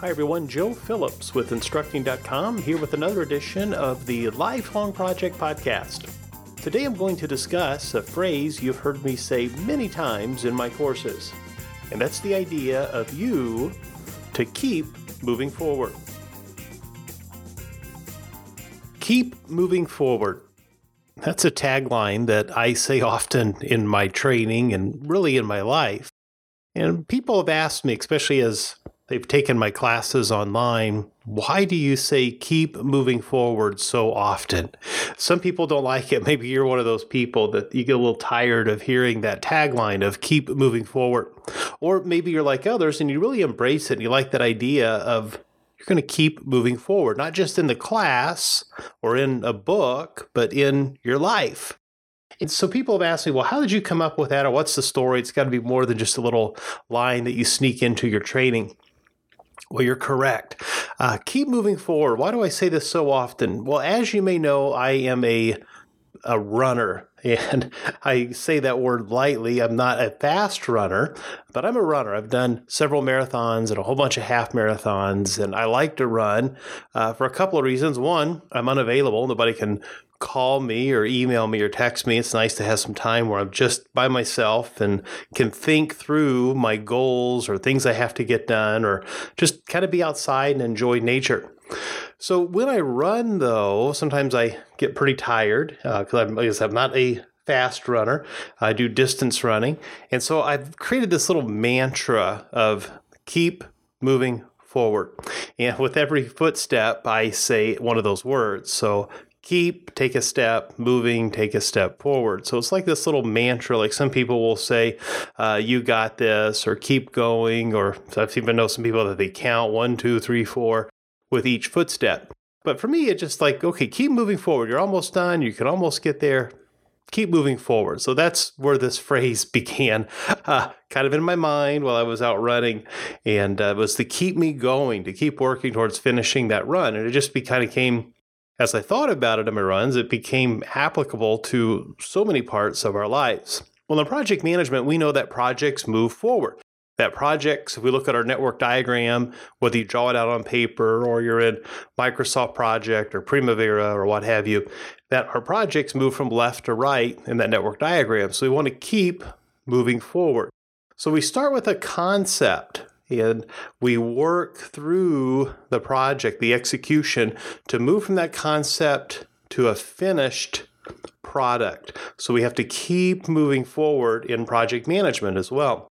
Hi, everyone. Joe Phillips with Instructing.com here with another edition of the Lifelong Project Podcast. Today I'm going to discuss a phrase you've heard me say many times in my courses, and that's the idea of you to keep moving forward. Keep moving forward. That's a tagline that I say often in my training and really in my life. And people have asked me, especially as they've taken my classes online. Why do you say keep moving forward so often? Some people don't like it. Maybe you're one of those people that you get a little tired of hearing that tagline of keep moving forward. Or maybe you're like others and you really embrace it and you like that idea of you're going to keep moving forward, not just in the class or in a book, but in your life. And so people have asked me, well, how did you come up with that? Or what's the story? It's got to be more than just a little line that you sneak into your training. Well, you're correct. Uh, keep moving forward. Why do I say this so often? Well, as you may know, I am a a runner. And I say that word lightly. I'm not a fast runner, but I'm a runner. I've done several marathons and a whole bunch of half marathons, and I like to run uh, for a couple of reasons. One, I'm unavailable. Nobody can call me or email me or text me. It's nice to have some time where I'm just by myself and can think through my goals or things I have to get done or just kind of be outside and enjoy nature. So when I run, though, sometimes I get pretty tired because uh, I'm, I'm not a fast runner. I do distance running. And so I've created this little mantra of keep moving forward. And with every footstep, I say one of those words. So keep, take a step, moving, take a step forward. So it's like this little mantra. Like some people will say, uh, "You got this," or "Keep going," or I've even know some people that they count one, two, three, four with each footstep. But for me, it's just like, okay, keep moving forward. You're almost done. You can almost get there. Keep moving forward. So that's where this phrase began, uh, kind of in my mind while I was out running, and uh, was to keep me going, to keep working towards finishing that run. And it just be kind of came as I thought about it in my runs, it became applicable to so many parts of our lives. Well, in project management, we know that projects move forward. That projects, if we look at our network diagram, whether you draw it out on paper or you're in Microsoft Project or Primavera or what have you, that our projects move from left to right in that network diagram. So we want to keep moving forward. So we start with a concept and we work through the project, the execution, to move from that concept to a finished product. So we have to keep moving forward in project management as well.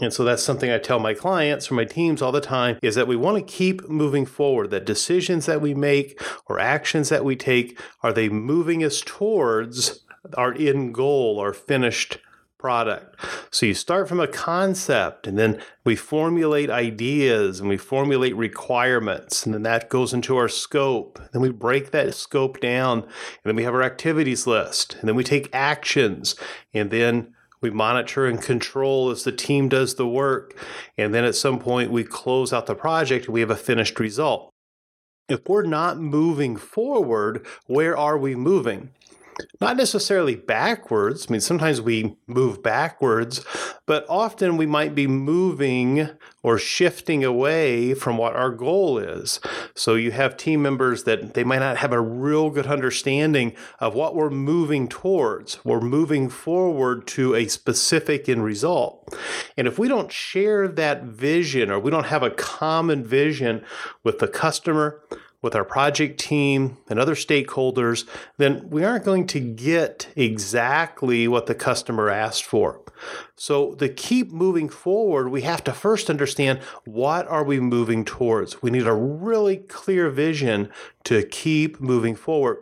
And so that's something I tell my clients or my teams all the time is that we want to keep moving forward. That decisions that we make or actions that we take, are they moving us towards our end goal or finished product. So you start from a concept and then we formulate ideas and we formulate requirements and then that goes into our scope. Then we break that scope down and then we have our activities list and then we take actions and then we monitor and control as the team does the work. And then at some point we close out the project and we have a finished result. If we're not moving forward, where are we moving? Not necessarily backwards. I mean, sometimes we move backwards, but often we might be moving or shifting away from what our goal is. So you have team members that they might not have a real good understanding of what we're moving towards. We're moving forward to a specific end result. And if we don't share that vision or we don't have a common vision with the customer, with our project team and other stakeholders, then we aren't going to get exactly what the customer asked for. So to keep moving forward, we have to first understand what are we moving towards. We need a really clear vision to keep moving forward.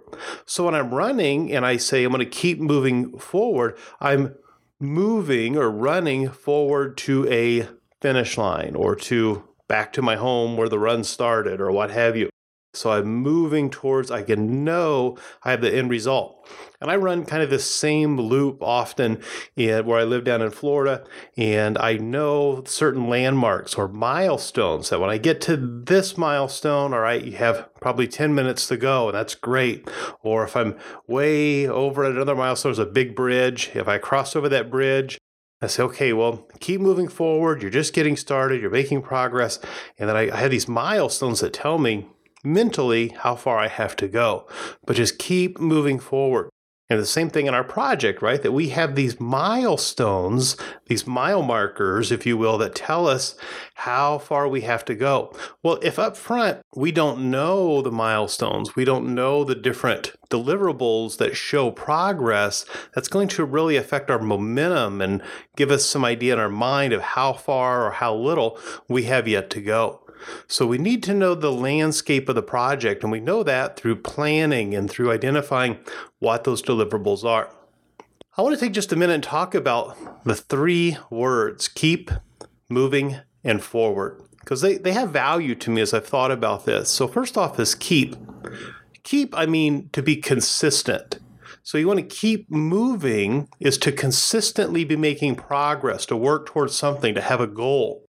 So when I'm running and I say I'm going to keep moving forward, I'm moving or running forward to a finish line or to back to my home where the run started or what have you. So I'm moving towards, I can know I have the end result. And I run kind of the same loop often in, where I live down in Florida, and I know certain landmarks or milestones that when I get to this milestone, all right, you have probably 10 minutes to go, and that's great. Or if I'm way over at another milestone, there's a big bridge. If I cross over that bridge, I say, okay, well, keep moving forward. You're just getting started. You're making progress. And then I, I have these milestones that tell me mentally how far I have to go, but just keep moving forward. And the same thing in our project, right? That we have these milestones, these mile markers, if you will, that tell us how far we have to go. Well, if up front we don't know the milestones, we don't know the different deliverables that show progress, that's going to really affect our momentum and give us some idea in our mind of how far or how little we have yet to go. So we need to know the landscape of the project, and we know that through planning and through identifying what those deliverables are. I want to take just a minute and talk about the three words keep, moving, and forward, because they, they have value to me as I've thought about this. So, first off, is keep. Keep, I mean, to be consistent. So you want to keep moving is to consistently be making progress, to work towards something, to have a goal.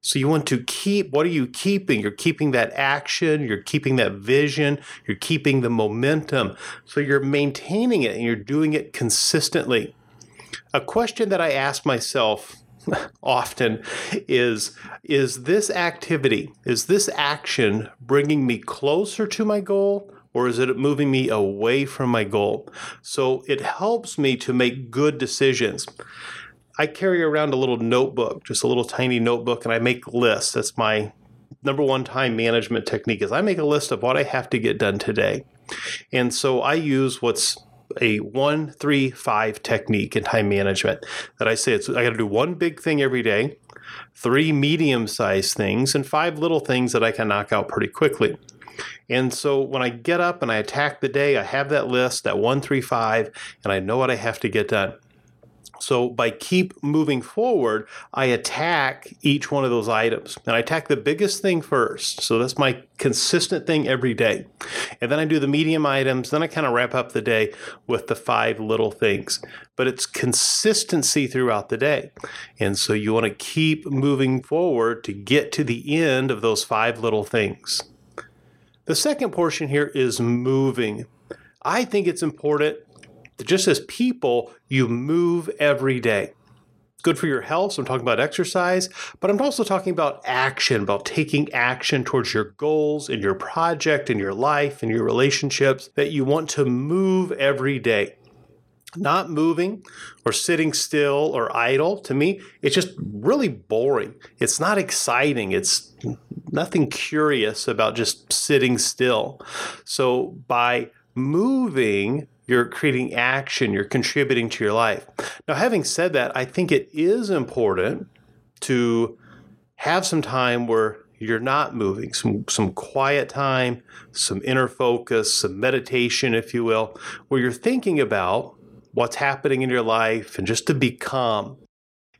So you want to keep what are you keeping? You're keeping that action, you're keeping that vision, you're keeping the momentum. So you're maintaining it and you're doing it consistently. A question that I ask myself often is is this activity, is this action bringing me closer to my goal or is it moving me away from my goal? So it helps me to make good decisions. I carry around a little notebook, just a little tiny notebook, and I make lists. That's my number one time management technique is I make a list of what I have to get done today. And so I use what's a one, three, five technique in time management that I say it's I got to do one big thing every day, three medium sized things, and five little things that I can knock out pretty quickly. And so when I get up and I attack the day, I have that list, that one, three, five, and I know what I have to get done. So by keep moving forward, I attack each one of those items. And I attack the biggest thing first. So that's my consistent thing every day. And then I do the medium items. Then I kind of wrap up the day with the five little things. But it's consistency throughout the day. And so you want to keep moving forward to get to the end of those five little things. The second portion here is moving. I think it's important just as people, you move every day. Good for your health. So I'm talking about exercise, but I'm also talking about action, about taking action towards your goals in your project, in your life, in your relationships, that you want to move every day. Not moving or sitting still or idle, to me, it's just really boring. It's not exciting. It's nothing curious about just sitting still. So by moving, you're creating action, you're contributing to your life. Now, having said that, I think it is important to have some time where you're not moving, some, some quiet time, some inner focus, some meditation, if you will, where you're thinking about what's happening in your life and just to be calm.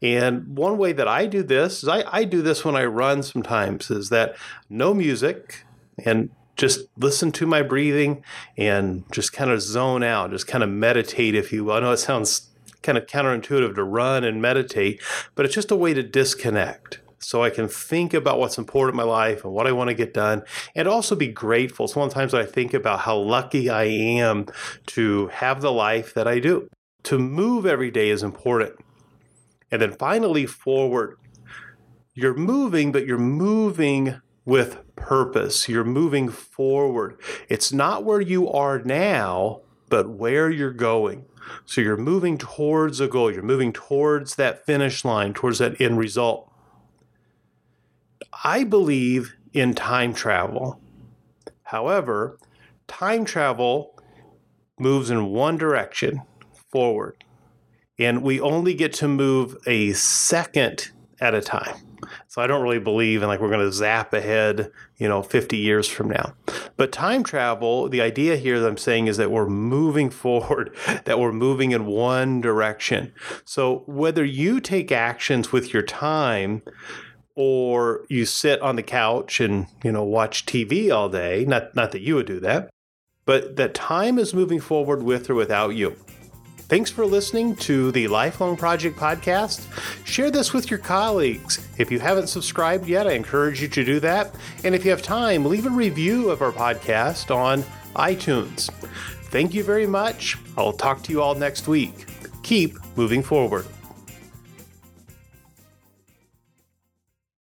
And one way that I do this is I, I do this when I run sometimes, is that no music and just listen to my breathing and just kind of zone out, just kind of meditate, if you will. I know it sounds kind of counterintuitive to run and meditate, but it's just a way to disconnect so I can think about what's important in my life and what I want to get done, and also be grateful. So Sometimes I think about how lucky I am to have the life that I do. To move every day is important. And then finally, forward. You're moving, but you're moving with purpose. You're moving forward. It's not where you are now, but where you're going. So you're moving towards a goal. You're moving towards that finish line, towards that end result. I believe in time travel. However, time travel moves in one direction forward, and we only get to move a second at a time. So I don't really believe in like we're going to zap ahead, you know, 50 years from now. But time travel, the idea here that I'm saying is that we're moving forward, that we're moving in one direction. So whether you take actions with your time or you sit on the couch and, you know, watch TV all day, not not that you would do that, but that time is moving forward with or without you. Thanks for listening to the Lifelong Project podcast. Share this with your colleagues. If you haven't subscribed yet, I encourage you to do that. And if you have time, leave a review of our podcast on iTunes. Thank you very much. I'll talk to you all next week. Keep moving forward.